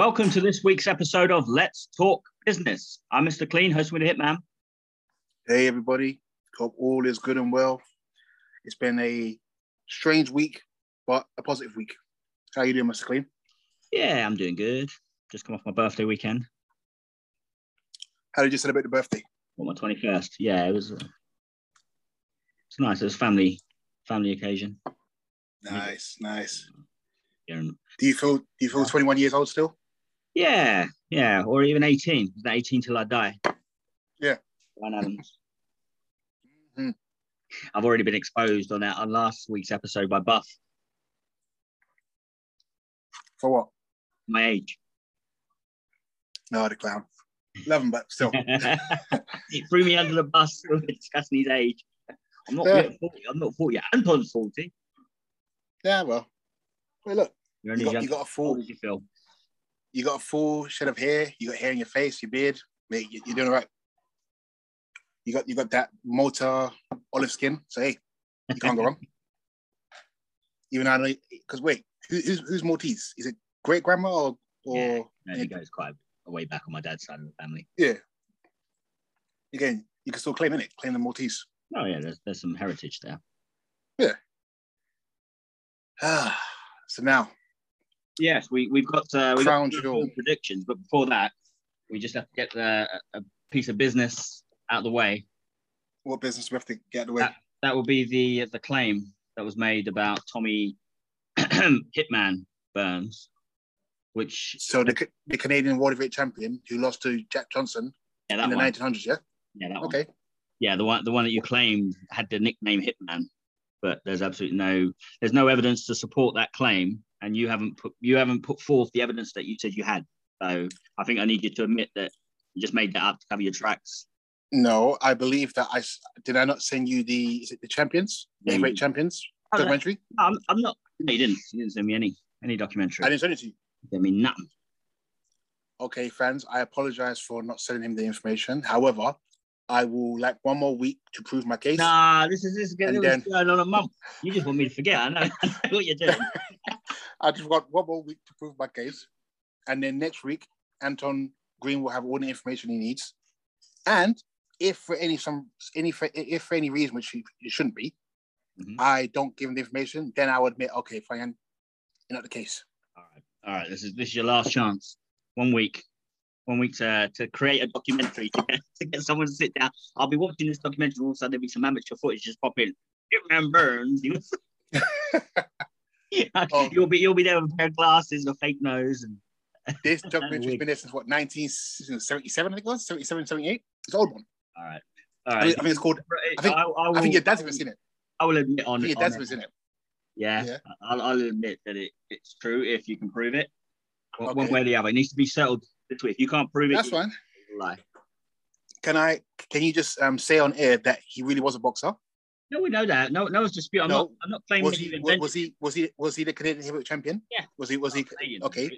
Welcome to this week's episode of Let's Talk Business. I'm Mr. Clean, host with the Hitman. Hey, everybody. Hope all is good and well. It's been a strange week, but a positive week. How you doing, Mr. Clean? Yeah, I'm doing good. Just come off my birthday weekend. How did you celebrate the birthday? Well, my 21st. Yeah, it was. Uh, it's nice. It was family family occasion. Nice, nice. Yeah, Do you feel do you feel 21 years old still? Yeah, yeah, or even 18. Is that 18 till I die? Yeah. Ryan Adams. Mhm. I've already been exposed on that on last week's episode by Buff. For what? My age. No, the clown. Love him, but still. he threw me under the bus were discussing his age. I'm not Yeah. 40. I'm not 40. Anton's 40. yeah, well. Well, look, You're you got, you got a How full old do you feel? You got a full shed of hair. You got hair in your face, your beard. Mate, you, you're doing all right. You got you got that Malta olive skin. So hey, you can't go wrong. Even I know because wait, who, who's who's Maltese? Is it great grandma or or Yeah. No, he goes quite a way back on my dad's side of the family. Yeah. Again, you can still claim in it, claim the Maltese. Oh yeah, there's there's some heritage there. Yeah. Ah, so now Yes, we we've got uh, we Crown got jewel. predictions, but before that, we just have to get uh, a a piece of business out of the way. what business we have to get away? That- That will be the the claim that was made about Tommy Hitman Burns, which So the Ca- the Canadian welterweight champion who lost to Jack Johnson yeah in that the one 1900s, yeah. yeah that one Okay. yeah the one the one that you claimed had the nickname Hitman, but there's absolutely no there's no evidence to support that claim, and you haven't put you haven't put forth the evidence that you said you had. So I think I need you to admit that you just made that up to cover your tracks. No, I believe that I did. I not send you the is it the champions, Yeah, great champions Oh, documentary? No, I'm, I'm not. No, you didn't. You didn't send me any any documentary. I didn't send it to you. I mean nothing. Okay, fans, I apologize for not sending him the information. However, I will like one more week to prove my case. Nah, this is this is going on a month. You just want me to forget. I know, I know what you're doing. I just got one more week to prove my case, and then next week, Anton Green will have all the information he needs. And if for any some any for, if for any reason which he- it shouldn't be, Mhm. I don't give him the information, then I will admit, okay, fine, you're not the case. All right, all right. This is this is your last chance. One week, one week to to create a documentary to get, to get someone to sit down. I'll be watching this documentary. and All of a sudden, there'll be some amateur footage just pop in. Hitman Burns. Oh. You'll be you'll be there with a pair of glasses, a fake nose, and This documentary's been there since what 1977, I think it was 77, 78. It's an old one. all right, all I, right. mean, I think it's called. I think- I, I, will, I think your dad's I will- seen it. I will admit I on, think your dad's it. even seen it. Yeah, Yeah. I'll, I'll admit that it, it's true if you can prove it. One one way or the other, it needs to be settled this week. If you can't prove it, That's fine. lie. Can I? Can you just um, say on air that he really was a boxer? No, we know that. No, no one's dispute. I'm No. not. I'm not claiming Was that he? invented. Was he? Was he? Was he the Canadian heavyweight champion? Yeah. Was he? Was he? Canadian. Okay.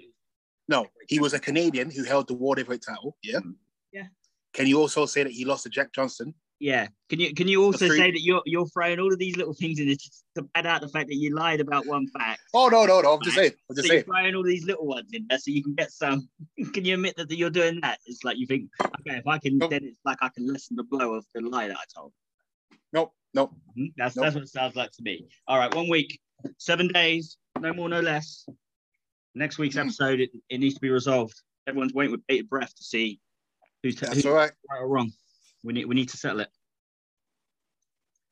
No, he was a Canadian who held the world heavyweight title. Yeah. Mm. Yeah. Can you also say that he lost to Jack Johnson? Yeah. Can you can you also three- say that you're you're throwing all of these little things in it to pad out the fact that you lied about one fact? Oh no, no, no! I'm just saying. I'm So just you're throwing all these little ones in there so you can get some. Can you admit that you're doing that? It's like you think, okay, if I can, then it's like I can lessen the blow of the lie that I told. No, no. Hmm? That's Nope. that's what it sounds like to me. All right, one week, seven days, no more, no less. Next week's Hmm. episode, it, it needs to be resolved. Everyone's waiting with bated breath to see who's, That's who's all right. right or wrong. We need we need to settle it.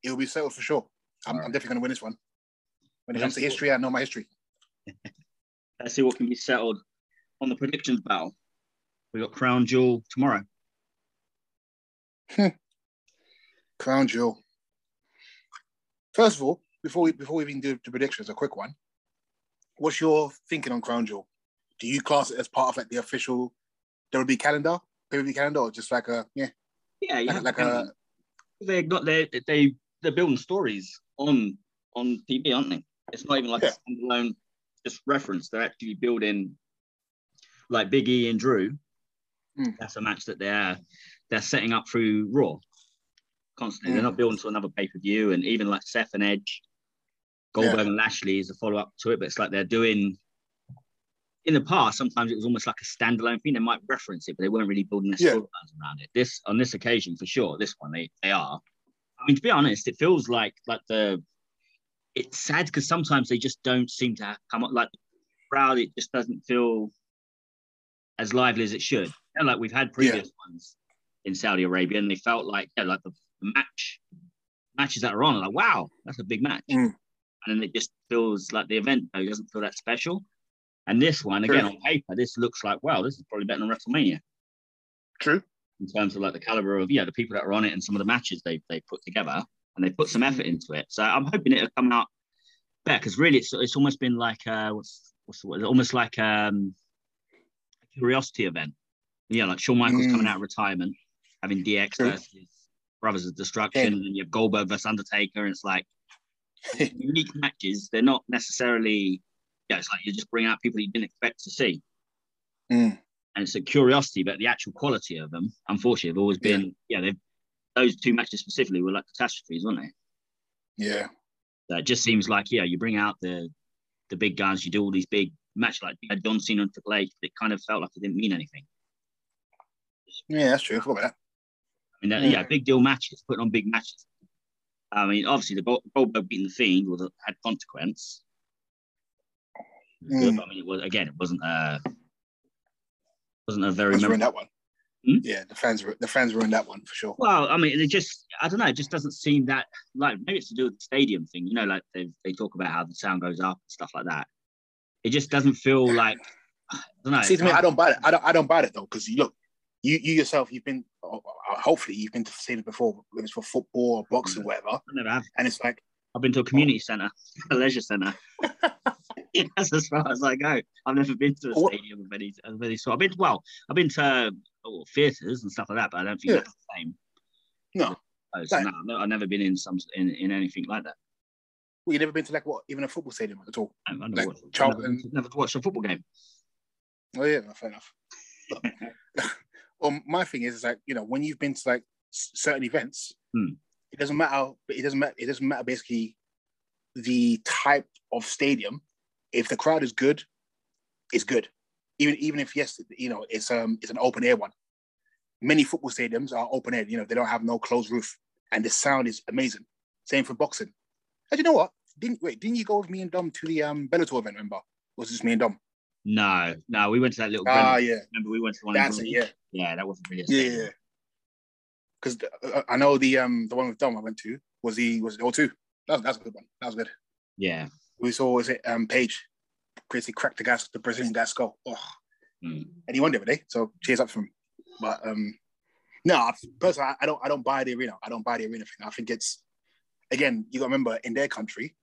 It will be settled for sure. I'm, All I'm definitely going to win this one. When it Let's comes to see what- history, I know my history. Let's see what can be settled on the predictions battle. We got Crown Jewel tomorrow. Crown jewel. First of all, before we before we even do the predictions, a quick one. What's your thinking on Crown Jewel? Do you class it as part of like the official WB calendar, pay-per-view calendar, or just like a yeah, Yeah, like, have like a they got they they they're building stories on on TV, aren't they? It's not even like Yeah. a standalone just reference. They're actually building like Big E and Drew. Mm. That's a match that they're they're setting up through Raw constantly. They're Mm. not building to another pay per view, and even like Seth and Edge, Goldberg and Lashley is a follow up to it. But it's like they're doing in the past, sometimes it was almost like a standalone thing. They might reference it, but they weren't really building their Yeah. storylines around it. This on this occasion, for sure, this one they they are. I mean, to be honest, it feels like like the. It's sad because sometimes they just don't seem to come up like the crowd. It just doesn't feel as lively as it should. You know, like we've had previous ones in Saudi Arabia, and they felt like yeah, like the, the match matches that are on. are Like wow, that's a big match, Mm. and then it just feels like the event though doesn't feel that special. And this one, again, True. on paper, this looks like, wow, this is probably better than WrestleMania True. in terms of like the caliber of, yeah, the people that are on it and some of the matches they they put together and they put some effort into it. So I'm hoping it'll come out better because really it's it's almost been like uh what's what's the word? Almost like um a curiosity event. Yeah, like Shawn Michaels Mm. coming out of retirement, having DX True. versus Brothers of Destruction, Yeah. and then you have Goldberg versus Undertaker, and it's like unique matches. They're not necessarily, yeah, it's like you're just bring out people you didn't expect to see Mm. and it's a curiosity, but the actual quality of them, unfortunately, have always been, yeah, they've those two matches specifically were like catastrophes, weren't they? Yeah. So it just seems like, yeah, you bring out the the big guns, you do all these big matches like John Cena and Triple H, but it kind of felt like it didn't mean anything. Yeah, that's true. I forgot about that. I mean, that- Yeah. yeah, big deal matches, putting on big matches. I mean, obviously, the Goldberg beating the Fiend was had consequence. Mm. I mean, it was again, it wasn't a wasn't a very Fans memorable that one. Hmm? Yeah, the fans ru- the fans ruined that one for sure. Well, I mean, it just, I don't know, it just doesn't seem that, like, maybe it's to do with the stadium thing, you know, like they, they talk about how the sound goes up and stuff like that. It just doesn't feel like, I don't know. See, to me, I don't buy it. I don't. I don't buy it though, because you look, you you yourself, you've been, uh, uh, Uh, hopefully, you've been to stadium before, whether it's for football or boxing, mm. whatever, I never have. and it's like, I've been to a community centre, a leisure centre. That's as far as I go. I've never been to a What- stadium of any, of any sort. I've been, well, I've been to oh, theatres and stuff like that, but I don't think Yeah. that's the same. no, Oh, so no, I've never been in some in, in anything like that. well, you never been to like what, even a football stadium at all. I've never, Like watched, never, never watched a football game. Oh yeah, fair enough. Well, my thing is, is like you know, when you've been to like certain events, Hmm. it doesn't matter. But it doesn't matter. It doesn't matter basically the type of stadium. If the crowd is good, it's good. Even even if yes, you know, it's um it's an open air one. Many football stadiums are open air. You know, they don't have no closed roof, and the sound is amazing. Same for boxing. And you know what? Didn't wait? Didn't you go with me and Dom to the um Bellator event? Remember? Or was it just me and Dom? No, no, we went to that little. Ah, Greenwich. yeah, Remember, we went to one. that's it. Yeah. Yeah, that wasn't really a Yeah, yeah. Because I know the um the one with Dom I went to was the was the O2. That was, that's a good one. That was good. yeah. We saw was it um Page, Crazy cracked the gas the Brazilian gas skull. Oh, Mm. and he won the other day. So cheers up for him. But um no, I- personally I, don't I don't buy the arena. I don't buy the arena thing. I think it's again you got to remember in their country.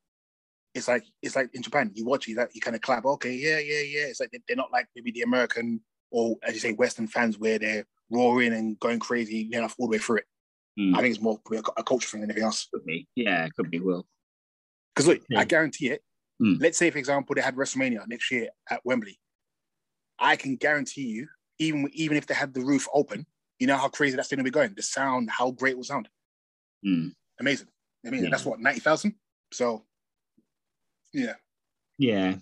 It's like it's like in Japan. You watch it, that you kind of clap. Okay, yeah, yeah, yeah. It's like they're not like maybe the American or as you say Western fans where they're roaring and going crazy, you know, all the way through it. Mm. I think it's more a, a culture thing than anything else. Could be. Yeah, it could be. Will. Because look, Yeah. I guarantee it. Mm. Let's say, for example, they had WrestleMania next year at Wembley. I can guarantee you, even even if they had the roof open, you know how crazy that's going to be going. The sound, how great it will sound. Mm. Amazing. I mean, Yeah. that's what ninety thousand. So, yeah. Yeah.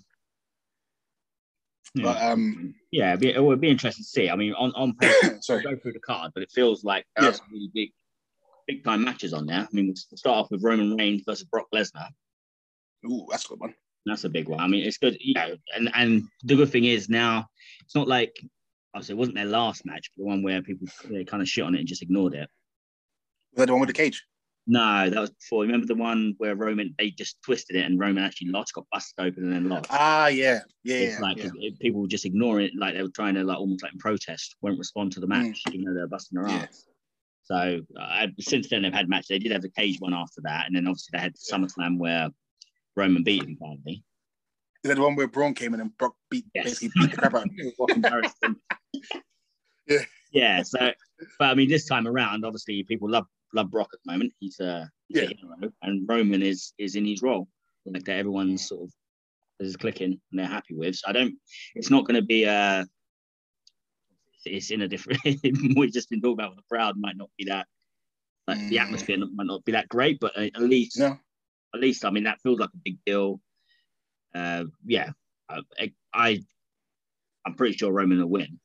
Yeah. But um, yeah, it'd be, it would be interesting to see. I mean, on on paper, sorry. go through the card, but it feels like there Yeah. are some really big, big time matches on there. I mean, we'll start off with Roman Reigns versus Brock Lesnar. Ooh, that's a good one. That's a big one. I mean, it's good, you know, and and the good thing is now it's not like obviously it wasn't their last match, but the one where people they kind of shit on it and just ignored it. Was that the one with the cage? No, that was before. Remember the one where Roman they just twisted it and Roman actually lost, got busted open and then lost. Ah, yeah, yeah, it's like yeah. it- people were just ignoring it, like they were trying to like almost like in protest, won't respond to the match, even though they're busting their Mm. Yeah. ass. So uh, since then they've had matches. They did have the cage one after that, and then obviously they had Yeah. SummerSlam where Roman beat him finally. Is that the one where Braun came in and Brock beat Yes. basically beat the crap out? of him? Yeah. Yeah. So, but I mean, this time around, obviously, people love love Brock at the moment. He's uh, he's a hero, and Roman is is in his role, like that. Everyone's sort of is clicking and they're happy with. So I don't. It's not going to be uh It's in a different. we've just been talking about with the crowd might not be that. Like the Mm. atmosphere might not be that great, but at least No, at least I mean that feels like a big deal. Uh, yeah, I, I I'm pretty sure Roman will win.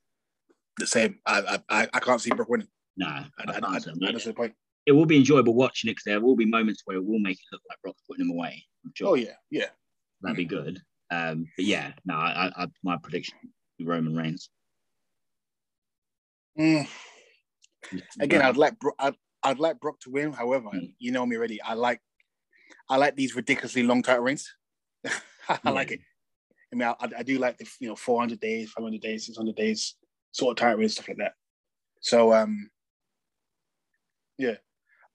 The same. I I, I can't see Brock winning. No, I, I, I, I, can't see that's the point. it will be enjoyable watching it because there will be moments where it will make it look like Brock's putting him away. I'm sure Oh yeah, yeah. that'd be good. Um, but yeah, no, I, I, my prediction: Roman Reigns. Mm. Again, I'd like Bro- I'd, I'd like Brock to win. However, Mm. you know me already. I like I like these ridiculously long title reigns. I Yeah. like it. I mean, I, I do like the you know 400 days, 500 days, 600 days sort of title and stuff like that. So um, yeah,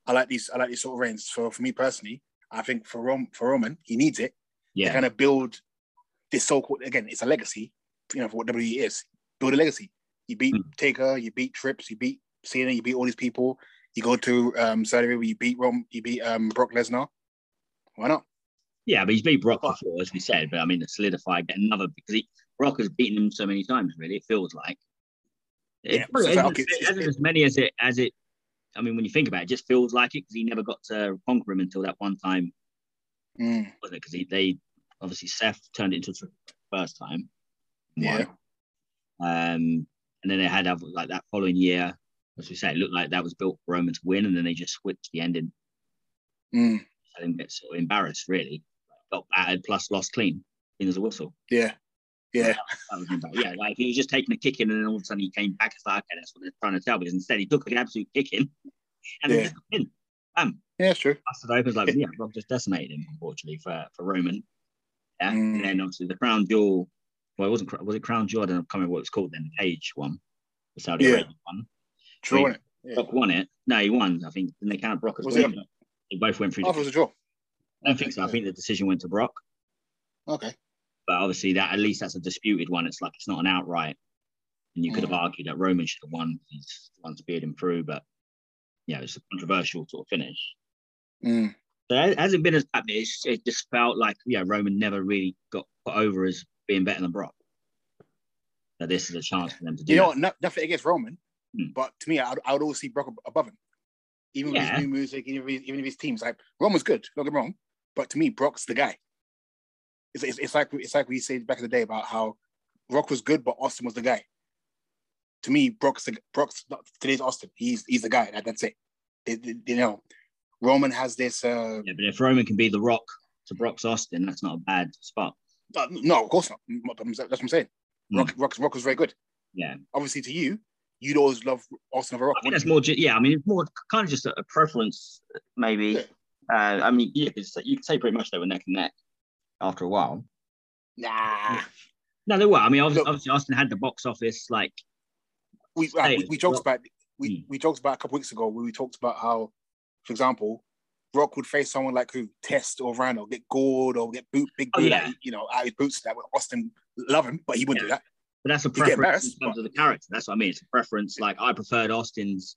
I like these. I like these sort of reigns. So for me personally, I think for Rom for Roman, he needs it to kind of build this so-called again. It's a legacy. You know, for what WWE is, build a legacy. You beat Mm. Taker, you beat Trips, you beat Cena, you beat all these people. You go to um, Saudi Arabia, you beat Rom, you beat um, Brock Lesnar. Why not? yeah. But he's beat Brock before, as we said. But I mean, to solidify, get another because he, Brock has beaten him so many times. Really, it feels like. Yeah, It- so it's it like, isn't as- it's- as many as it as it. I mean, when you think about it, it just feels like it because he never got to conquer him until that one time, Mm, wasn't it? Because they obviously Seth turned it into threat first time. Yeah. Um, and then they had like that following year, as we say, it looked like that was built for Roman to win, and then they just switched the ending. mm, I didn't get sort of embarrassed, really. Got battered plus lost clean, clean as a whistle. yeah, yeah, That was embarrassing. Yeah, like he was just taking a kick in, and then all of a sudden he came back. It's like, okay, that's what they're trying to tell. Because instead he took an absolute kick in, and then Yeah. just in. Bam, yeah. It's true. busted open. It's like, yeah, Rob just decimated him, unfortunately, for, for Roman. Yeah, Mm. and then obviously the crown jewel. Well, it wasn't. Was it crown jewel? I don't know, I can't remember what it was called then. The cage one, the Saudi Yeah. Arabia one. Drawing it. Yeah. Brock won it. No, he won. I think. Didn't they count Brock as it? They both went through. Oh, it was a draw. I don't think so. I think the decision went to Brock. Okay. But obviously, that at least that's a disputed one. It's like it's not an outright. And you could have Mm. argued that Roman should have won. He's one speared him through, but yeah, it's a controversial sort of finish. Mm, So it hasn't been as bad. It's, it just felt like yeah, Roman never really got put over as being better than Brock. So this is a chance for them to do. You know, that. nothing against Roman, Mm. but to me, I, I would always see Brock above him. Even with Yeah. his new music, even if, his, even if his teams like Roman's good. Don't get me wrong, but to me, Brock's the guy. It's, it's, it's like it's like we said back in the day about how Rock was good, but Austin was the guy. To me, Brock's the, Brock's not, today's Austin. He's he's the guy. That, that's it. It- it- You know, Roman has this. Uh, Yeah, but if Roman can be the Rock to Brock's Austin, that's not a bad spot. uh, no, of course not. That's what I'm saying. Mm. Rock, Rock, Rock was very good. Yeah, Obviously, to you, you'd always love Austin over Rock. I think that's more. Yeah, I mean, it's more kind of just a, a preference, maybe. Yeah. Uh, I mean, yeah, you could say pretty much they were neck and neck after a while. Nah. No, they were. I mean, obviously, Look- obviously Austin had the box office like we, uh, we, Hey, we joked Rock- about we, Hmm. we joked about a couple weeks ago where we talked about how, for example, Rock would face someone like who Test or Randall, get gored or get boot big Oh, yeah. out, you know, out his boots. That would Austin love him, but he wouldn't do that. But that's a preference in embarrassed, terms of the character. That's what I mean. It's a preference. Like I preferred Austin's,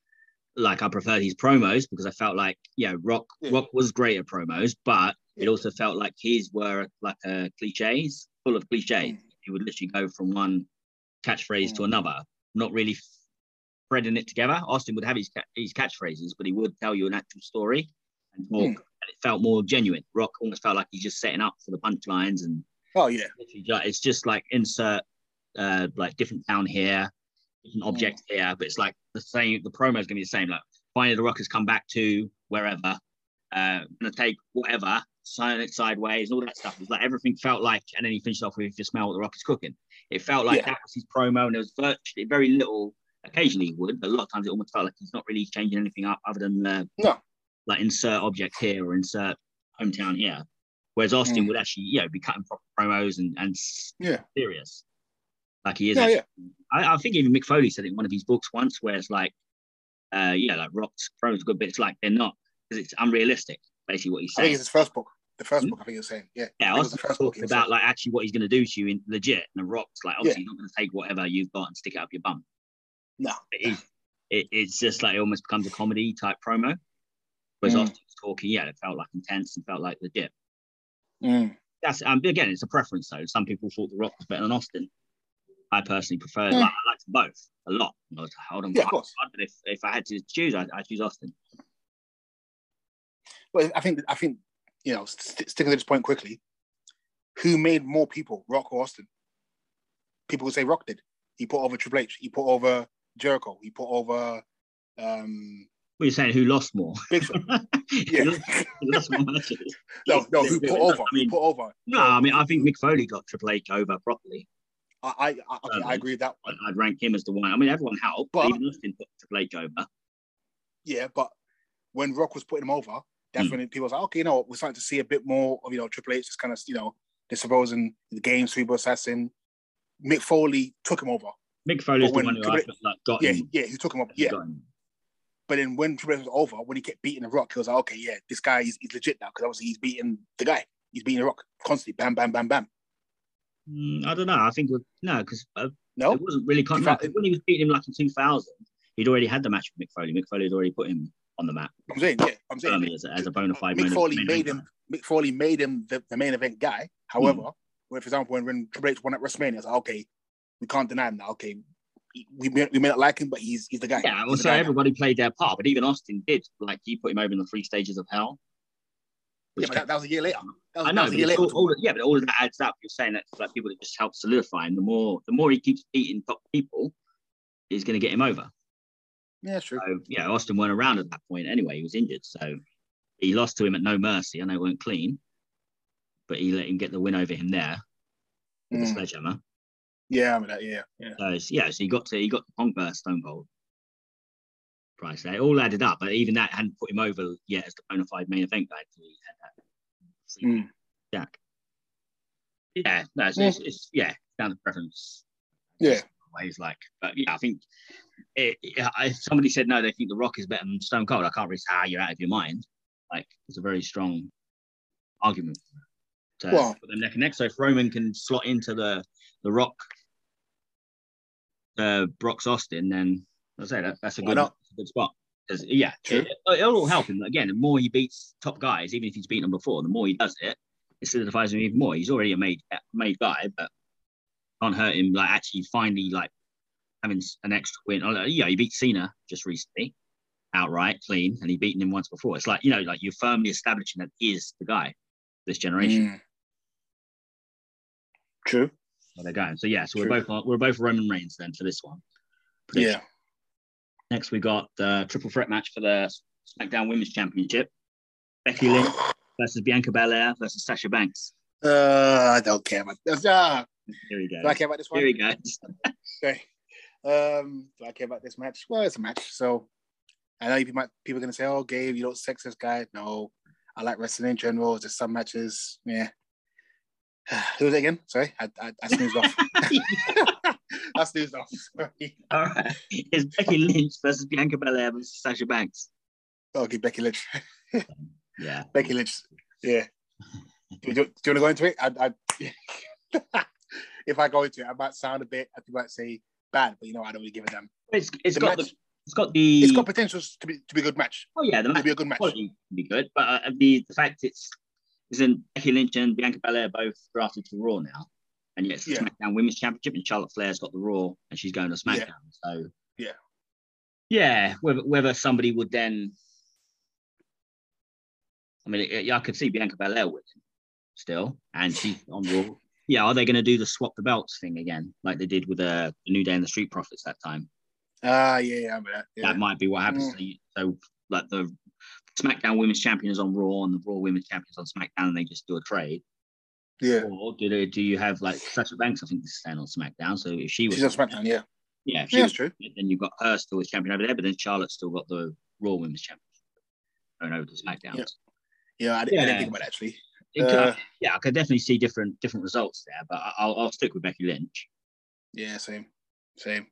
like I preferred his promos because I felt like, yeah, Rock Yeah. Rock was great at promos, but it also felt like his were like uh, cliches, full of cliches. Mm. He would literally go from one catchphrase to Mm. another, not really threading it together. Austin would have his his catchphrases, but he would tell you an actual story and talk, Mm. and it felt more genuine. Rock almost felt like he's just setting up for the punchlines and Oh yeah, it's just like insert uh like different town here different object here but it's like the same the promo is gonna be the same like finally the rockers come back to wherever uh gonna take whatever sign it sideways and all that stuff it's like everything felt like and then he finished off with if you smell what the rock is cooking it felt like Yeah. that was his promo and there was virtually very little occasionally he would but a lot of times it almost felt like he's not really changing anything up other than uh, No. like insert object here or insert hometown here whereas austin Mm. would actually you know be cutting proper promos and and Yeah. serious like he is Yeah, actually- I, I think even Mick Foley said it in one of his books once where it's like uh yeah like rock's promos are good but it's like they're not because it's unrealistic basically what he's I think saying it's his first book. The first Hmm? book, I think you're saying. Yeah. yeah I it was the first book talking about saying. like actually what he's going to do to you in legit and the rock's like obviously he's not going to take whatever you've got and stick it up your bum No. it, it's just like it almost becomes a comedy type promo whereas Mm. Austin was talking yeah it felt like intense and felt like legit Mm. that's um, again, it's a preference though. Some people thought The Rock was better than Austin. I personally prefer, Yeah. like, I liked both a lot. I was like, hold on. Yeah, of course. but if, if I had to choose, I I choose Austin. But I think I think you know, st- sticking to this point quickly, who made more people, Rock or Austin? people would say Rock did. He put over Triple H. He put over Jericho. He put over um What are you saying? Who lost more? Big Show. Who Yeah. lost- who lost more matches? no, no, who put over? I Who put over? no, I mean, I think Mick Foley got Triple H over properly. I, I, I okay, I agree with that I'd, one. I'd rank him as the one. I mean, everyone helped, but But- even Austin put Triple H over. Yeah, but when Rock was putting him over, that's Hmm. when people was like, okay, you know, we're starting to see a bit more of you know Triple H just kind of you know disposing the game cerebral assassin. Mick Foley took him over. Mick Foley's the one who H- like got Yeah, him. yeah, he took him over. Yeah, but then when Triple H was over, when he kept beating the Rock, he was like, okay, yeah, this guy is he's legit now because obviously he's beating the guy. He's beating the Rock constantly, bam, bam, bam, bam. Mm, I don't know. I think no, because uh, No, it wasn't really con- no, when he was beating him like in 2000, he'd already had the match with Mick Foley. Mick Foley had already put him on the map I'm saying, yeah, I'm saying. as a, as a bona fide Mick Foley made him. Mick Foley made him the, the main event guy. However, when, for example, when, when Triple H won at WrestleMania, it's like, okay, we can't deny him now. Okay, we may, we may not like him, but he's he's the guy. Yeah, well, so guy now. everybody played their part, but even Austin did. Like he put him over in the three stages of hell. Yeah, but that, that was a year later. Was, I know, a but year later. all, all, yeah, but all of that adds up. You're saying that like people that just help solidify him. The more, the more he keeps beating top people, is going to get him over. Yeah, true. So yeah, Austin weren't around at that point anyway. He was injured, so he lost to him at no mercy. I know it weren't clean, but he let him get the win over him there with the Mm. sledgehammer. Yeah, I mean that. Yeah, yeah. So yeah, so he got to he got the Punk versus Stone Cold price there. It all added up, but even that hadn't put him over yet as the bona fide main event guy he had that Mm. Jack. Yeah, no, it's, Yeah. It's, it's yeah, down to preference. Yeah. Ways like, but yeah, I think it, it- if somebody said no, they think The Rock is better than Stone Cold. I can't really say how you're out of your mind. Like, it's a very strong argument to Well- put them neck and neck. So if Roman can slot into the the Rock, uh, Brock's Austin, then I say that that's a good, that's a good spot. yeah, True. it, it'll all help him. Again, the more he beats top guys, even if he's beaten them before, the more he does it, it solidifies him even more. He's already a made made guy, but can't hurt him. Like actually, finally, like having an extra win. Oh, Yeah, he beat Cena just recently, outright, clean, and he beaten him once before. It's like you know, like you're firmly establishing that he is the guy this generation. Mm. True. Where they're going. So yeah, so we're both we're both Roman Reigns then for this one. Yeah. Next, we got the triple threat match for the SmackDown Women's Championship. Becky Lynch versus Bianca Belair versus Sasha Banks. Uh, I don't care about this. Uh, Here we go. do I care about this one? Here we go. Okay. Um, do I care about this match? Well, it's a match. So I know you might people are gonna say, "Oh, Gabe, you don't sexist guy." No, I like wrestling in general. Just some matches, yeah. Who was it again? Sorry, I I, I snoozed off. I snoozed off. Sorry. All right. It's Becky Lynch versus Bianca Belair versus Sasha Banks. Okay, Becky Lynch. Yeah. Becky Lynch. Yeah. Do, you- do you want to go into it? I, I, if I go into it, I might sound a bit. I might say bad, but you know, I don't really give a damn. It's it's The got match- the it's got the It's got potential to be to be a good match. oh yeah the To match be a good match. be good, but uh, the the fact it's isn't Becky Lynch and Bianca Belair both drafted to Raw now, and yet it's the Yeah. SmackDown Women's Championship, and Charlotte Flair's got the Raw, and she's going to SmackDown. So Yeah. yeah, whether whether somebody would then, I mean, yeah, I could see Bianca Belair winning still, and she's on Raw. Yeah, are they going to do the swap the belts thing again, like they did with uh, the New Day and the Street Profits that time? Ah, yeah, yeah, that. Yeah. that might be what happens. Mm. So, you- so, like the SmackDown Women's Champion is on Raw and the Raw Women's Champion is on SmackDown, and they just do a trade. yeah. Or do they, do you have like Sasha Banks? I think is staying on SmackDown. So if she was She's on SmackDown, yeah. yeah, Yeah, was, true. then you've got her still as champion over there, but then Charlotte's still got the Raw Women's Championship going over to SmackDown. Yeah. Yeah, I, didn't- I didn't think about it actually. Uh, yeah, I could definitely see different different results there, but I'll, I'll stick with Becky Lynch. Yeah, same. Same.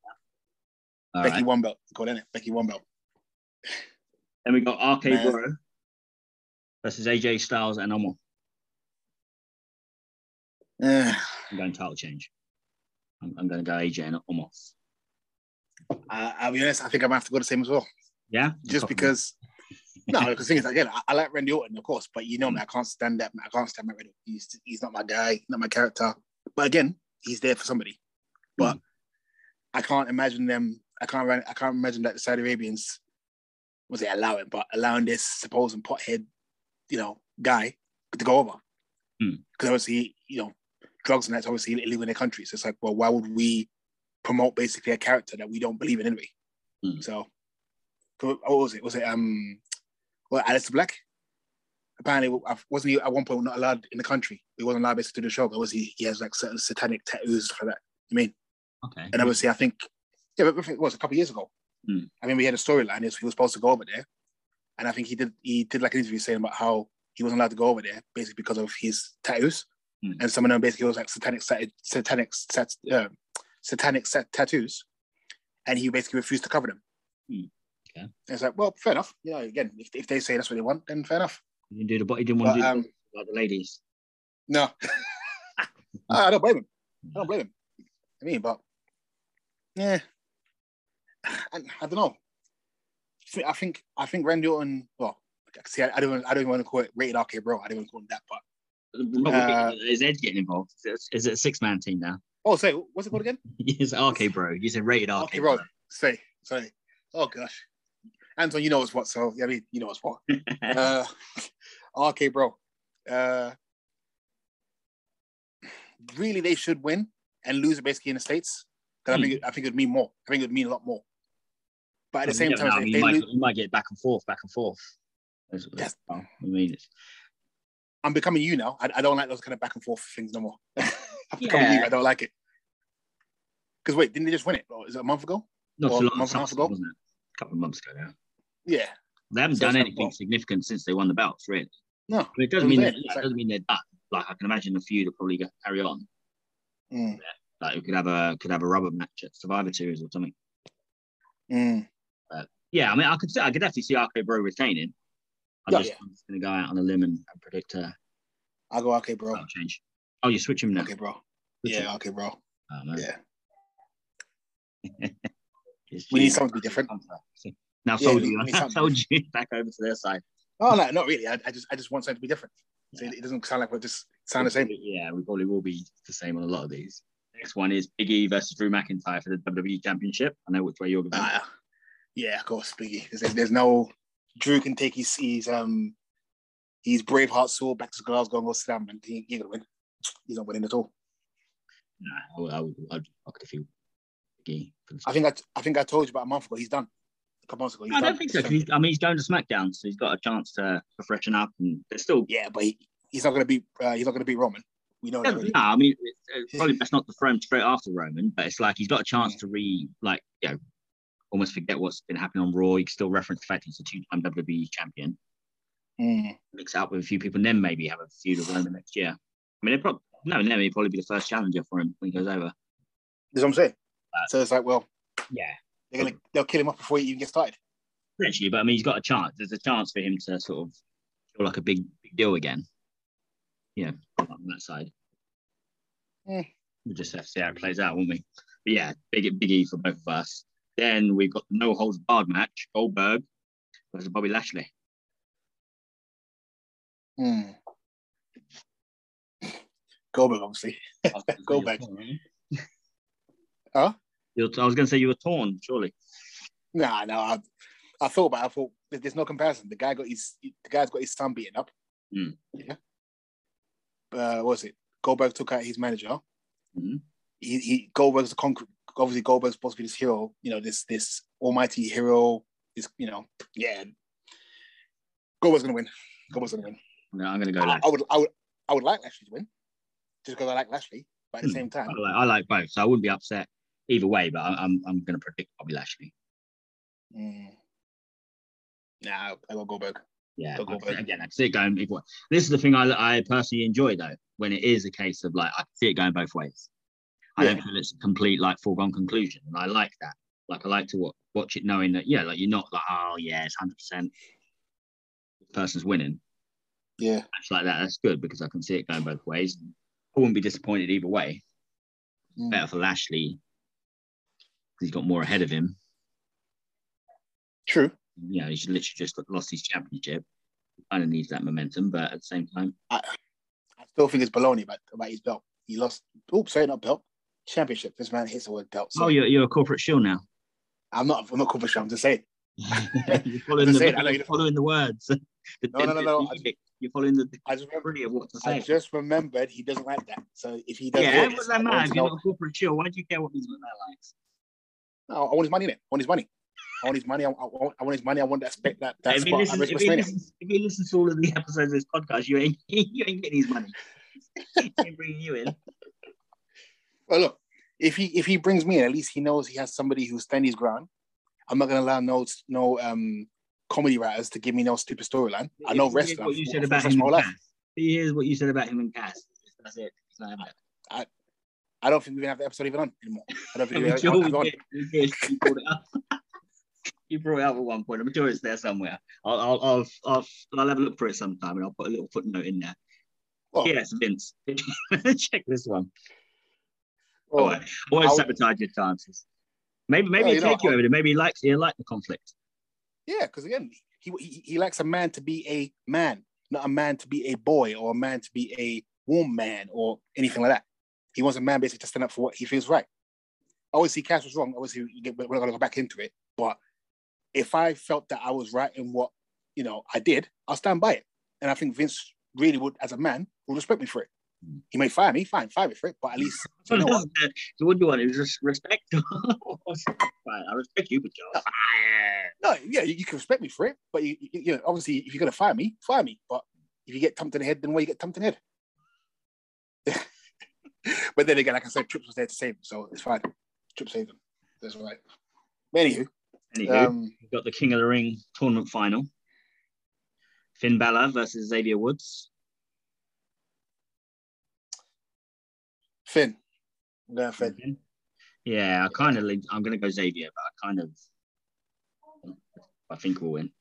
All Becky right. one belt. Call it Becky one belt. Then we got RK Man. Bro versus AJ Styles and Omos. Uh, I'm going title change. I'm, I'm going to go AJ and Omos. I, I'll be honest, I think I might have to go the same as well. Yeah, Just because no, because the thing is again, I, I like Randy Orton, of course, but you know me, I can't stand that. I can't stand Matt Riddle. He's he's not my guy, not my character. But again, he's there for somebody. But I can't imagine them. I can't. I can't imagine that the Saudi Arabians was it allowing, but allowing this supposed pothead, you know, guy to go over. Hmm. Because obviously, you know, drugs and that's obviously illegal in their country. So it's like, well, why would we promote basically a character that we don't believe in anyway? Hmm. So, what was it? Was it um, well, Aleister Black? Apparently, wasn't he at one point not allowed in the country? He wasn't allowed basically to do the show. But was he? He has like certain satanic tattoos for that. I mean, Okay. and obviously, I think yeah, but it was a couple of years ago. Hmm. I mean, we had a storyline. He was he was supposed to go over there, and I think he did. He did like an interview saying about how he wasn't allowed to go over there basically because of his tattoos, Hmm. and some of them basically was like satanic sat- satanic sat- uh, satanic sat- tattoos, and he basically refused to cover them. Hmm. And it's like, well, fair enough. You know, again, if, if they say that's what they want, then fair enough. You didn't do the but he didn't want But to do um, the, like the ladies. no, I don't blame him. I don't blame him. I mean, but yeah, I, I don't know. I think I think Randy Orton. Well, see, I, I don't I don't even want to call it rated RK bro. I don't even call him that. But uh, is Edge getting involved? Is, it a six man team now? oh, say what's it called again? It's RK bro. You said rated RK, RK bro. Say sorry. Oh gosh, Anton, you know what's what. So yeah, I mean, you know what's what. uh, RK bro. Uh, really, they should win and lose basically in the states. Because I think it, I think it would mean more. I think it would mean a lot more. But at the same time, you, might, lose, you might get back and forth, back and forth. That's- Yes. I mean, it's, I'm becoming you now. I, I don't like those kind of back and forth things no more. I'm becoming Yeah. you. I don't like it. Because wait, didn't they just win it? Or it a month ago? not Or too a long, month and a half ago? wasn't it? A couple of months ago now. Yeah. They haven't So done anything significant since they won the belts, really. No. Mean, it doesn't mean that, saying. yeah, It's it like- doesn't mean they're done. Like I can imagine a few to probably carry on. Mm, Like we could have a could have a rubber match at Survivor Series or something. mm. Yeah, I mean, I could I could definitely see RK Bro retaining. I'm Yeah, just, yeah. I'm just going to go out on a limb and, and predict a I'll go okay, bro. change. Oh, you switch him now. Okay, bro. Switch him. Yeah, okay, bro. Oh. Yeah. We need something different. Now Yeah, sold we- you. I something sold you back over to their side. Oh no, not really. I, I just I just want something to be different. So it, it doesn't sound like we're just sound the same. Yeah, we probably will be the same on a lot of these. Next one is Big E versus Drew McIntyre for the WWE Championship. I know which way you're going. Ah, yeah, of course, Biggie. There's, there's no Drew can take his his um his Braveheart sword back to Glasgow and go slam, and he, he ain't gonna win. He's not winning at all. nah, I would, I would, I would fuck the field. Big E. I think I I think I told you about a month ago. He's done. A couple months. He's I don't think so. I mean, he's going to SmackDown, so he's got a chance to, to freshen up, and there's still. Yeah, but he, he's not gonna beat uh, he's not gonna beat Roman. We know No, that. already. I mean, it's, it's probably best not to throw him straight after Roman, but it's like he's got a chance to re, like, you know, almost forget what's been happening on Raw. He can still reference the fact he's a two-time WWE champion, Mm. mix up with a few people, and then maybe have a feud with Roman next year. I mean, it probably no, no, he'd probably be the first challenger for him when he goes over. That's what I'm saying. Uh, so it's like, well, Yeah, they're gonna they'll kill him off before he even gets started. potentially, but I mean, he's got a chance. There's a chance for him to sort of feel like a big, big deal again. Yeah, on that side. Hmm. We'll just have to see how it plays out, won't we? But yeah, big, big E for both of us. Then we've got the no holds barred match: Goldberg versus Bobby Lashley. Mm. Goldberg, obviously. I was gonna say Goldberg. you're torn, aren't you? Huh? You're, I was going to say you were torn, surely. Nah, no. I, I thought about. It, I thought there's no comparison. The guy got his the guy's got his son beaten up. Mm. Yeah. Uh, what was it? Goldberg took out his manager. Mhm. He, he Goldberg's a concrete. Obviously, Goldberg's supposed to be this hero. You know, this this almighty hero. This you know, yeah. Goldberg's gonna win. Goldberg's gonna win. No, I'm going to go I, I would I would I would like Lashley to win, just because I like Lashley. But at the Hmm. same time, I like, I like both, so I wouldn't be upset either way. But I'm I'm going to predict Bobby Lashley. mm, nah, I will go Goldberg. Yeah, Go like I Goldberg. said, again, I can see it going either way. This is the thing I, I personally enjoy though, when it is a case of like I can see it going both ways. I Yeah. don't feel it's a complete like foregone conclusion, and I like that. Like I like to watch, watch it knowing that yeah, like you're not like oh yeah, it's hundred percent person's winning. Yeah, It's like that. That's good because I can see it going both ways. I wouldn't be disappointed either way. Mm. Better for Lashley he's got more ahead of him. true. You know, he's literally just lost his championship. He kind of needs that momentum, but at the same time, I, I still think it's baloney about, about his belt. He lost. Oops, sorry, not belt. Championship. This man hits the word belt. So oh, you're, you're a corporate shield now. I'm not. I'm not confident. I'm just saying. you're following, the, know you're following the words. The No, no, no, no, You're following the I just remember, what to say. I just remembered he doesn't like that. So if he does, yeah, it was that want If you're not a corporate chill, why do you care what McMahon likes? No, I want his money in it. I want his money. I want his money. I, want, I want his money. I want that spec that, that if, he listens, if, he listens, if he listens to all of the episodes of this podcast, you ain't you ain't getting his money. he ain't bringing you in. Well, look, if he if he brings me in, at least he knows he has somebody who stand his ground. I'm not gonna allow no no um comedy writers to give me no stupid storyline. I know If he hears wrestling. What you said about him my and whole life. Cass. He hears what you said about him and Cass. That's it. It's not that. I don't think we even have the episode even on anymore. I don't think we I'm have, sure have we it on. We. You brought it up. you brought it up at one point. I'm sure it's there somewhere. I'll, I'll, I'll, I'll, I'll have a look for it sometime and I'll put a little footnote in there. Well, Yes, Vince. Check this one. well, All right. Always I'll- sabotage your chances. Maybe, maybe Well, he you know, take you over there. Maybe he likes, he like the conflict. Yeah, because again, he, he he likes a man to be a man, not a man to be a boy or a man to be a woman or anything like that. He wants a man basically to stand up for what he feels right. Obviously, Cass was wrong. Obviously, we're not going to go back into it. But if I felt that I was right in what you know I did, I'll stand by it. And I think Vince really would, as a man, would respect me for it. He may fire me, fine, fire me for it, but at least you know what? do you want? Is just respect? Fine, I respect you, but you're fired. No, yeah, you, you can respect me for it, but you, you, you know, obviously, if you're gonna fire me, fire me. But if you get thumped in the head, then why you get thumped in the head? But then again, like I said, Trips was there to save him, so it's fine. Trips saved him. That's right. But anywho, Anywho, um, we've got the King of the Ring tournament final. Finn Balor versus Xavier Woods. Finn, I'm going Finn. Yeah, I kind of. I'm going to go Xavier, but I kind of. I think we'll win.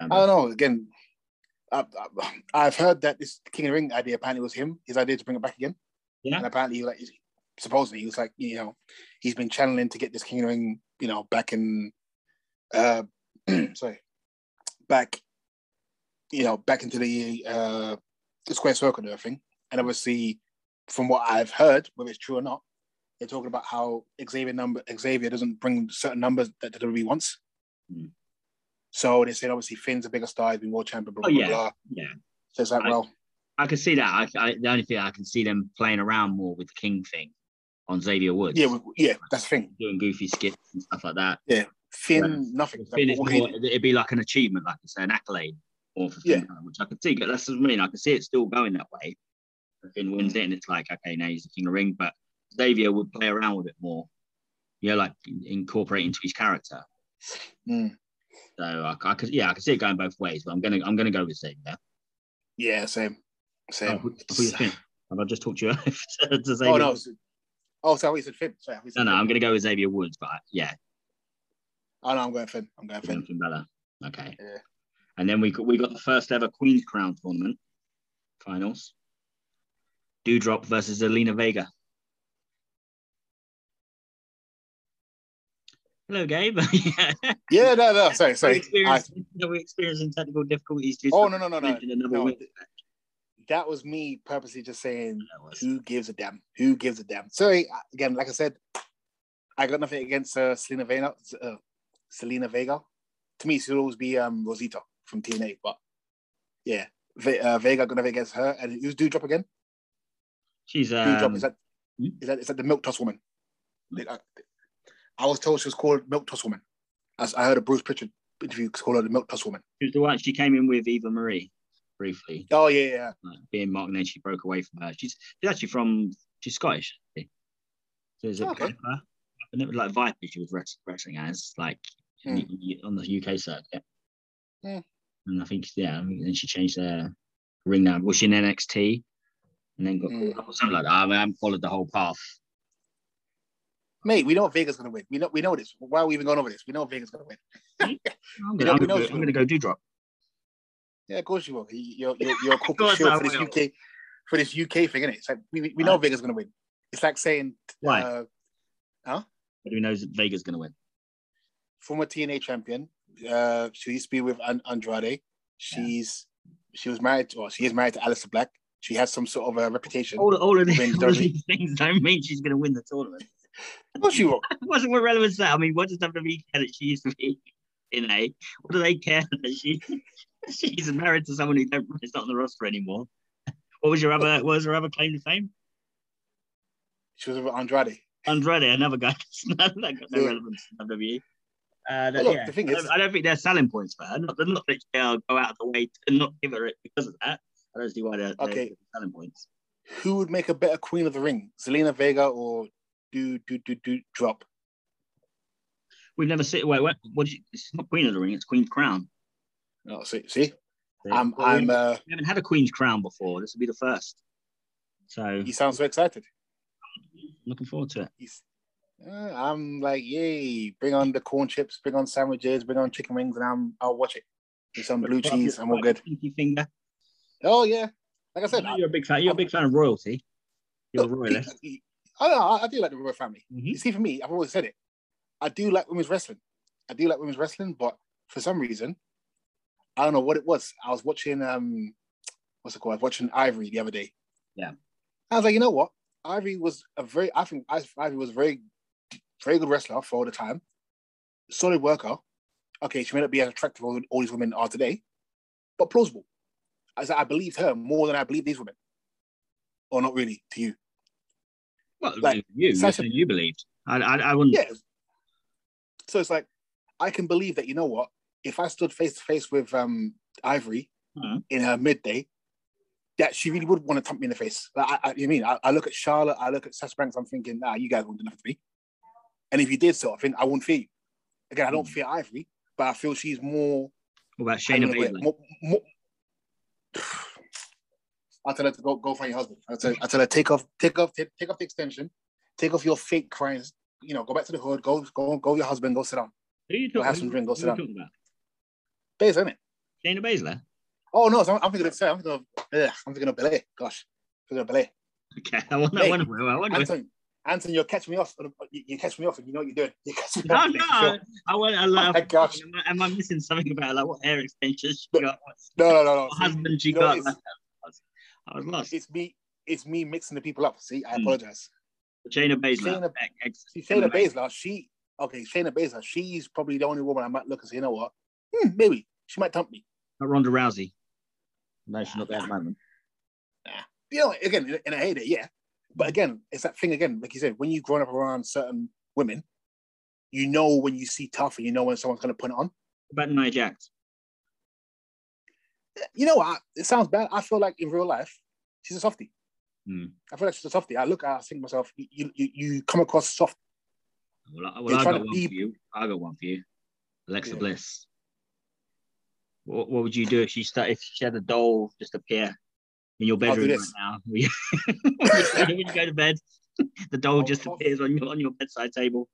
Um, I don't know. Again, I, I've heard that this King of the Ring idea apparently was him. His idea to bring it back again. Yeah. And apparently, like supposedly, he was like, you know, he's been channeling to get this King of the Ring, you know, back in, uh, sorry, back, you know, back into the uh, the square circle and everything. And obviously, from what I've heard, whether it's true or not, they're talking about how Xavier number Xavier doesn't bring certain numbers that WWE wants. Hmm. So they said obviously Finn's a bigger star, he's been world champion, blah Oh, blah yeah. blah. yeah, So it's like, I- well, I can see that. I, I, the only thing I can see them playing around more with the King thing on Xavier Woods. yeah, yeah, that's the thing. doing goofy skits and stuff like that. Yeah. Finn, nothing. Finn is more, it'd be like an achievement, like I say, an accolade, or for Finn, which I could see. But that's what I mean. I can see it still going that way. Finn wins it, and it's like, okay, now he's the king of the ring. But Xavier would play around with it more. You know, like incorporate into his character. Mm. So I, I could, yeah, I can see it going both ways. But I'm gonna, I'm gonna go with Xavier. yeah, same, Oh, same. who's Finn? Have I just talked you to, to Xavier? oh no, oh, sorry, you said Finn. Sorry, we said no, no, Finn. I'm gonna go with Xavier Woods. But yeah, Oh no, I'm going Finn. I'm going Finn. Finn. Balor. Okay. Yeah. And then we got, we got the first ever Queen's Crown tournament finals. Doudrop versus Zelina Vega. Hello, Gabe. yeah. Yeah, no, no, sorry, We're sorry. I, experiencing, we're experiencing technical difficulties. Oh no, no, no, no, no. That was me purposely just saying, who gives a damn? Who gives a damn? Sorry, uh, again, like I said, I got nothing against uh, Zelina Vega. Uh, Zelina Vega. To me, she'll always be um, Rosita from TNA. But yeah, Ve- uh, Vega got nothing against her. And who's Doudrop again? She's Doudrop um, is that hmm? is that is that the milk toss woman? I, I was told she was called milk toss woman. As I heard a Bruce Pritchard interview call her the milk toss woman. she was the one. She came in with Eva Marie briefly, Oh yeah, yeah. like, being mocked, and then she broke away from her. She's she's actually from she's Scottish. So is it Oh, okay. Viper? And it was like Viper. She was wrestling as like Hmm. on the UK circuit. Hmm. And I think yeah, I mean, then she changed her ring now. Was she in NXT? And then got or something like that. I, mean, I haven't followed the whole path. Mate, we know Vega's gonna win. We know we know this. Why are we even going over this? We know Vega's gonna win. I'm gonna, know- I'm gonna, know go, go Doudrop. Yeah, of course you will. You- You're you're, you're a corporate shield for this will. UK for this UK thing, innit? It's like we, we know Right. Vega's gonna win. It's like saying Why? uh, But who knows Vega's gonna win? former TNA champion. Uh, she used to be with An- Andrade. She's she was married. To, well, she is married to Aleister Black. She has some sort of a reputation. All, all, of, these, all of these things don't mean she's gonna win the tournament. Of course you will. What's what relevance that? I mean, what does WWE care that she used to be in A. What do they care that she she's married to someone who don't is not on the roster anymore? What was your other what was her other claim to fame? She was with Andrade. Andrade, another guy that got no Yeah. relevance in WWE. Uh, Well, look, yeah. the thing I don't- is- I don't think they're selling points for her. Not, not that they'll go out of the way to not give her it because of that. I don't see why they're, they're Okay. selling points. Who would make a better Queen of the Ring? Zelina Vega or do do do do drop? We've never seen. Wait, what? what did you, it's not Queen of the Ring. It's Queen's Crown. Oh, see, see, I'm Well, I'm we, uh, we haven't had a Queen's Crown before. This will be the first. So he sounds so excited. looking forward to it. He's, uh, I'm like, yay! Bring on the corn chips, bring on sandwiches, bring on chicken wings, and I'm I'll watch it with some blue cheese, and we're good. Pinky finger. Oh yeah, like I I said, you're a big fan. You're a big fan of royalty. You're a look, royalist. I, I, I, I do like the royal family. Mhm. You see, for me, I've always said it. I do like women's wrestling. I do like women's wrestling, but for some reason, I don't know what it was. I was watching um, what's it called? I was watching Ivory the other day. Yeah. I was like, you know what? Ivory was a very, I think Ivory was a very, very good wrestler for all the time. Solid worker. Okay, she may not be as attractive as all these women are today, but plausible. I said, I believed her more than I believe these women. Or not really, to you. Well, like, you, Sasha- you believed. I, I, I wouldn't. Yeah. So it's like I can believe that you know what? If I stood face to face with um Ivory Mhm. in her midday, that she really would want to thump me in the face. Like, I, I, you mean I, I look at Charlotte, I look at Sasha Banks, I'm thinking, nah, you guys won't do nothing to me. And if you did so, I think I wouldn't fear you. Again, I don't Mhm. fear Ivory, but I feel she's more. What about Shayna Baszler? more, more, I'll tell her to go go find your husband. I'll tell, I'll tell her take off, take off, take, take off the extension, take off your fake crimes. You know, go back to the hood, go go go with your husband, go sit down. Who are you Go talking, have some drink, go who sit are you down. talking about? Base, isn't it? Shayna Baszler? Oh no, so I'm, I'm thinking of sorry, I'm thinking of ugh, I'm thinking of Belay. Gosh, I'm thinking of Belay. Okay, I wonder. I Mate, wonder. I wonder. Anton, Anton, you'll catch me off. Uh, you, you catch me off, and you know what you're doing. You catch me No, off. no, sure. I want. I love. Oh my gosh. Am I, am I missing something about like what hair extensions she got? What No, no, no, no. See, husband she you know, got? It's- I was, lost. It's me. It's me mixing the people up. See, I Hmm. apologize. Shayna Baszler. Shayna- ex- See, Shayna Baszler, she okay. Shayna Baszler, she's probably the only woman I might look and say, you know what? Hmm, maybe she might tempt me. Not Ronda Rousey. No, she's not there at the moment. You know, again, in, in a heyday, yeah. But again, it's that thing again, like you said, when you've grown up around certain women, you know when you see tough and you know when someone's going to put it on. What about Nia Jax? You know what? It sounds bad. I feel like in real life, she's a softie. Hmm. I feel like she's a softie. I look at her, I think to myself, you, you, you come across soft. Well, I, well, I got one be- for you. I got one for you. Alexa Yeah. Bliss. What, what would you do if she started, if she had a doll just appear in your bedroom right now? when you go to bed, the doll I'll just cough. appears on your on your bedside table.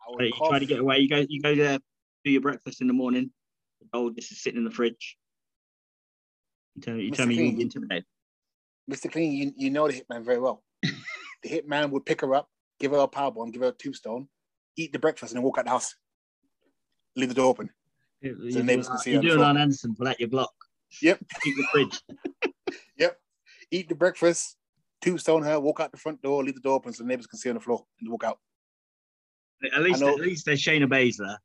I would But you try to get away. You go you go there, do your breakfast in the morning. The doll just is sitting in the fridge. You tell, you tell Mr. me you won't Clean. be intimidated. Mr. Clean, you, you know the hitman very well. the hitman would pick her up, give her a power bomb, give her a tombstone, eat the breakfast, and then walk out the house. Leave the door open. You- the you neighbours do can like- see You on the do an Anderson, pull out your block. Yep. Keep the fridge. Yep. Eat the breakfast, tombstone her, walk out the front door, leave the door open so the neighbors can see on the floor and walk out. At least, at least there's Shayna Baszler.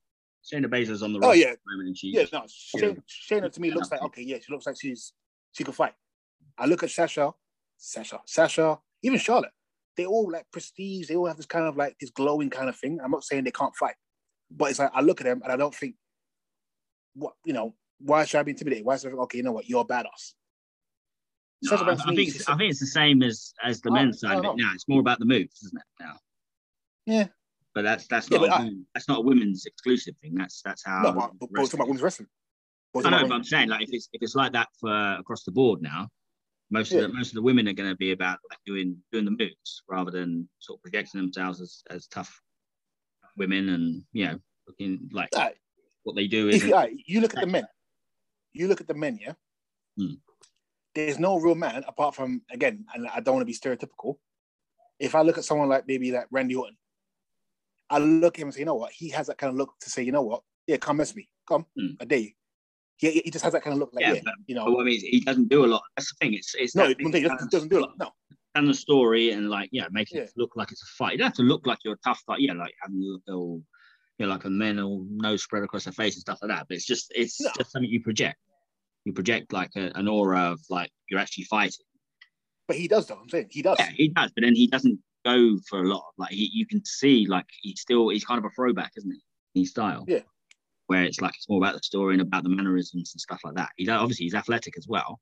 Shayna Baszler's on the Oh, yeah. at the moment, and she, Yeah, no. Shayna, Shayna to me looks like okay, yeah, she looks like she's she could fight. I look at Sasha, Sasha, Sasha, even Charlotte. They all like prestige. They all have this kind of like this glowing kind of thing. I'm not saying they can't fight, but it's like I look at them and I don't think, what you know, why should I be intimidated? Why should I think, okay, you know what, you're a badass. No, I, I think I think it's the same as as the Oh, men's side of it now. It's more about the moves, isn't it? Now, Yeah. but that's that's Yeah, not a I- that's not a women's exclusive thing. That's that's how. no, but, but, but we're talking about women's wrestling. I know, but I'm saying like if it's if it's like that for across the board now, most Yeah. of the most of the women are going to be about like doing doing the moves rather than sort of projecting themselves as, as tough women and you know looking like. Alright, what they do is you, look at the men, you look at the men, yeah. Hmm. There's no real man apart from again, and I don't want to be stereotypical. If I look at someone like maybe like Randy Orton, I look at him and say, you know what, he has that kind of look to say, you know what, yeah, come mess me, come, Hmm. I dare you. He, he just has that kind of look, like Yeah, yeah, but- you know. But I mean, he doesn't do a lot. That's the thing. It's it's no, it doesn't, doesn't do a lot. No, telling the story and like yeah, making Yeah. it look like it's a fight. You don't have to look like you're a tough fight. Yeah, like having a little you know, like a men all nose spread across their face and stuff like that. But it's just it's No. just something you project. You project like a, an aura of like you're actually fighting. But he does though. I'm saying he does. Yeah, he does, but then he doesn't go for a lot. Of, like he, you can see, like he's still he's kind of a throwback, isn't he? In his style. Yeah. Where it's like it's more about the story and about the mannerisms and stuff like that. He's obviously he's athletic as well,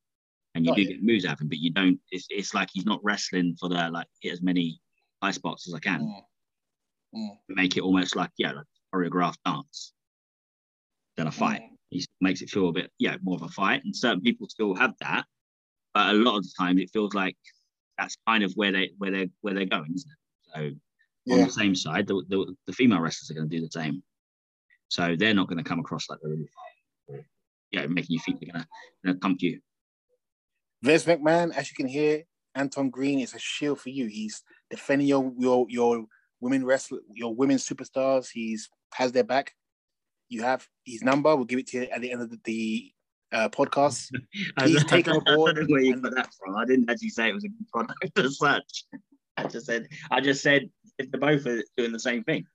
and you Oh, do yeah. get moves out of him, but you don't. It's, it's like he's not wrestling for the like hit as many high spots as I can. Mm. Mm. Make it almost like yeah, like choreographed dance than a fight. Mm. He makes it feel a bit yeah more of a fight, and certain people still have that, but a lot of the time it feels like that's kind of where they where they where they're going, isn't it? So on the same side, the, the, the female wrestlers are going to do the same. So they're not going to come across like they're really fighting, or, yeah, making you think they're going to going to you. Vince McMahon, as you can hear, Anton Green is a shield for you. He's defending your your your women wrestler, your women superstars. He's has their back. You have his number. We'll give it to you at the end of the, the uh, podcast. He's taken on board I where you got that from. I didn't actually say it was a good product as such. I just said I just said if they're both are doing the same thing.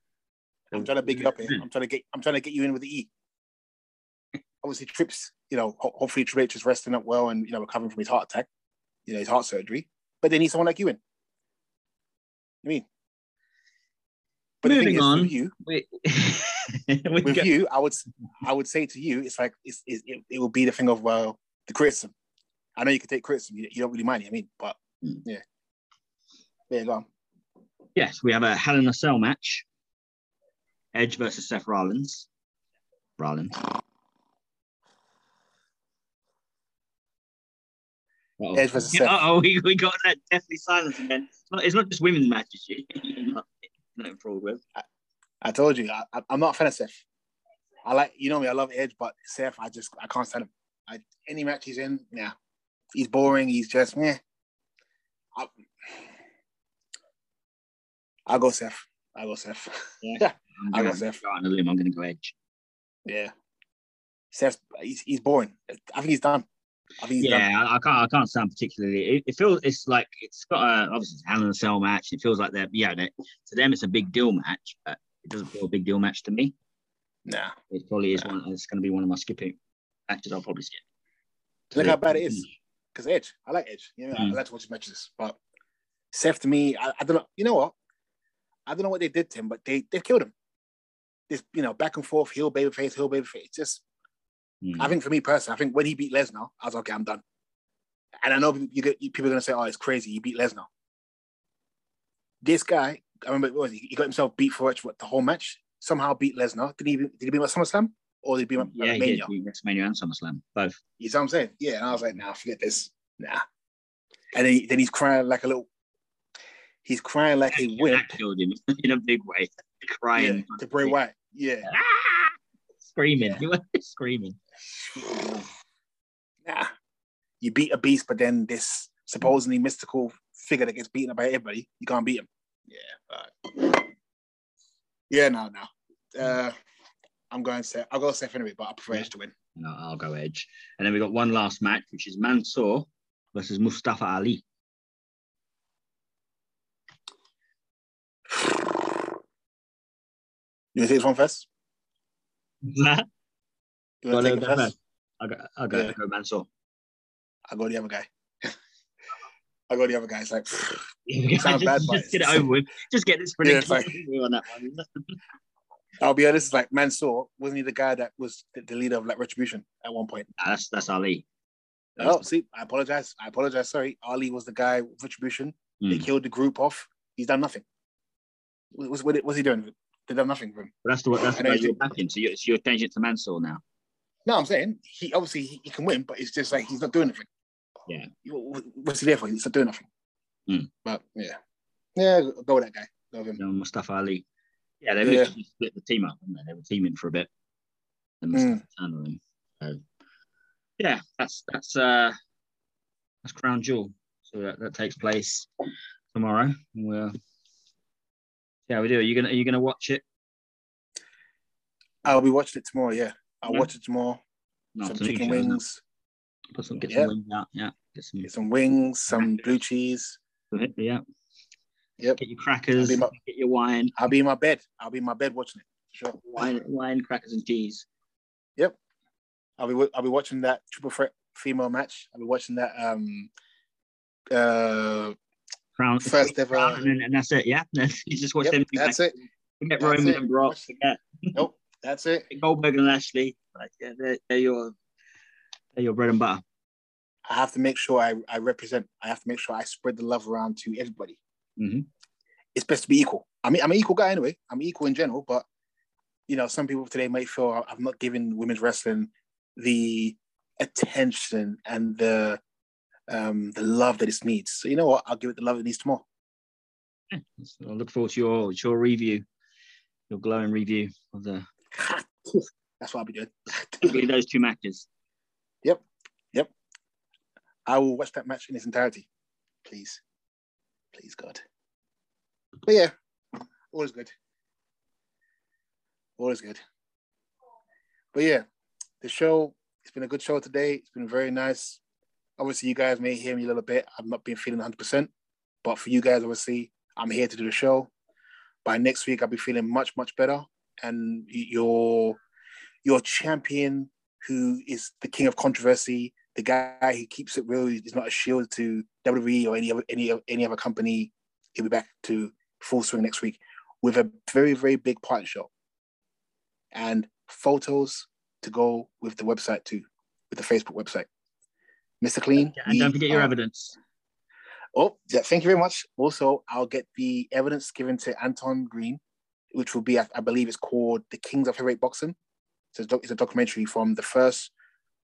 I'm trying to big you up here. I'm trying to get I'm trying to get you in with the E. Obviously, Trips, you know, ho- hopefully Triple H is resting up well and you know recovering from his heart attack, you know, his heart surgery. But they need someone like you in. You mean? But the thing Moving is, on. with you, We, with go- you, I would I would say to you, it's like it's, it's, it, it will be the thing of well the criticism. I know you can take criticism, you, you don't really mind it. I mean, but Mm. yeah, there you go. Yes, we have a Hell in a Cell match. Edge versus Seth Rollins. Rollins. Uh-oh. Edge versus Seth. Oh, we, we got that deathly silence again. It's not, it's not just women's matches you, you're not, not enthralled with. I told you, I, I, I'm not a fan of Seth. I like, you know me, I love Edge, but Seth, I just, I can't stand him. I, any match he's in, yeah, he's boring. He's just, meh. I, I'll go Seth. I'll go Seth. Yeah. I'm I gonna go out on a limb. I'm going to go Edge. yeah. Seth, he's, he's boring. I think he's done. I think he's done. Yeah, I, I can't. I can't sound particularly. It, it feels. It's like it's got a obviously it's a Hell in a Cell match. It feels like they're yeah. They, to them, it's a big deal match, but it doesn't feel a big deal match to me. Nah. It probably is Yeah. one. It's going to be one of my skipping matches. I'll probably skip. Look how bad it is. Because Edge, I like Edge. You know, I Mm. like to watch his matches. But Seth, to me, I, I don't know. You know what? I don't know what they did to him, but they they killed him. This, you know, back and forth, heel babyface, heel babyface. Just, Mm. I think for me personally, I think when he beat Lesnar, I was like, okay, I'm done. And I know you get people are gonna say, oh, it's crazy, he beat Lesnar. This guy, I remember, what was he? He got himself beat for what, the whole match. Somehow beat Lesnar. Did he? Did he beat him at SummerSlam or did he beat him yeah, at he Mania? did. He beat WrestleMania and SummerSlam both. You see what I'm saying? Yeah. And I was like, nah, forget this. Nah. And then, he, then he's crying like a little, he's crying like a wimp. That killed him in a big way. Yeah, Crying, to Bray Wyatt. Yeah. Ah! screaming. Yeah. He was screaming. Nah. You beat a beast, but then this supposedly mystical figure that gets beaten up by everybody, you can't beat him. Yeah. Right. Yeah, no, no. Uh, I'm going to say I'll go Seth anyway, but I prefer Yeah. Edge to win. No, I'll go Edge. And then we got one last match, which is Mansoor versus Mustafa Ali. You want to take this one first? I'll You want to take it first? I'll go, I'll go, Yeah. go Mansoor. I'll go the other guy. I'll go the other guy. It's like, Sounds bad, just, but just get it over with. Just get this Yeah, like- on that one. I'll be honest, it's like Mansoor, wasn't he the guy that was the, the leader of like Retribution at one point? Nah, that's that's Ali. Oh, see, I apologize. I apologize. Sorry. Ali was the guy with Retribution. They Hmm. killed the group off. He's done nothing. What- What's, what, what's he doing? They done nothing for him. But that's the that's the you you're backing. So you're, so you're changing it to Mansoor now. No, I'm saying he obviously he, he can win, but it's just like he's not doing anything. Yeah. What- What's he there for? He's not doing nothing. Hmm. But yeah, yeah, go with that guy. Go with him. You know, Mustafa Ali. Yeah, they Yeah. split the team up, didn't they? They were teaming for a bit. And Mm. Turned on him. So yeah, that's that's uh that's Crown Jewel. So that, that takes place tomorrow. We'll yeah, we do. Are you gonna are you gonna watch it? I'll be watching it tomorrow. Yeah, I'll Yeah. watch it tomorrow. No, some it's a new chicken wings, Put some get Yeah. some wings out. Yeah, get some get some wings, some blue cheese. yeah. Yep. Get your crackers. My- Get your wine. I'll be in my bed. I'll be in my bed watching it. Sure. Wine, wine, crackers, and cheese. Yep. I'll be I'll be watching that triple threat female match. I'll be watching that um uh Crown, first ever. Crown, and, and that's it. Yeah, you just watch Yep, them. that's it. Forget That's Roman it. and Brock. Forget Nope, that's it. Goldberg and Lashley. Like, yeah, they're, they're your they're your bread and butter. I have to make sure I, I represent. I have to make sure I spread the love around to everybody. hmm It's best to be equal. I mean, I'm an equal guy anyway. I'm equal in general, but you know, some people today might feel I'm not giving women's wrestling the attention and the um the love that it needs. So you know what? I'll give it the love it needs tomorrow. So I look forward to your your review, your glowing review of the That's what I'll be doing. particularly those two matches. Yep, yep. I will watch that match in its entirety. Please. Please, God. But yeah, all is good. All is good. But yeah, the show, it's been a good show today. It's been very nice. Obviously, you guys may hear me a little bit. I've not been feeling 100%. But for you guys, obviously, I'm here to do the show. By next week, I'll be feeling much, much better. And your, your champion, who is the king of controversy, the guy who keeps it real, is not a shield to WWE or any other any any other company. He'll be back to full swing next week with a very very big partner show and photos to go with the website too, with the Facebook website. Mr. Clean, And don't forget your are- uh, evidence. Oh, yeah, thank you very much. Also, I'll get the evidence given to Anton Green, which will be, I, I believe, it's called "The Kings of Heavyweight Boxing." So it's, it's a documentary from the first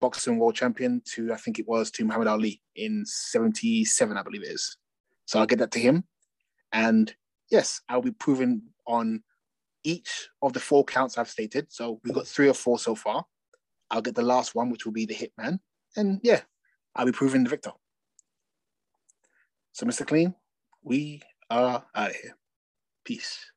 boxing world champion to I think it was to Muhammad Ali in '77, I believe it is. So I'll get that to him, and yes, I'll be proving on each of the four counts I've stated. So we've got three or four so far. I'll get the last one, which will be the hitman, and yeah, I'll be proving the victor. So, Mr. Clean, we are out of here. Peace.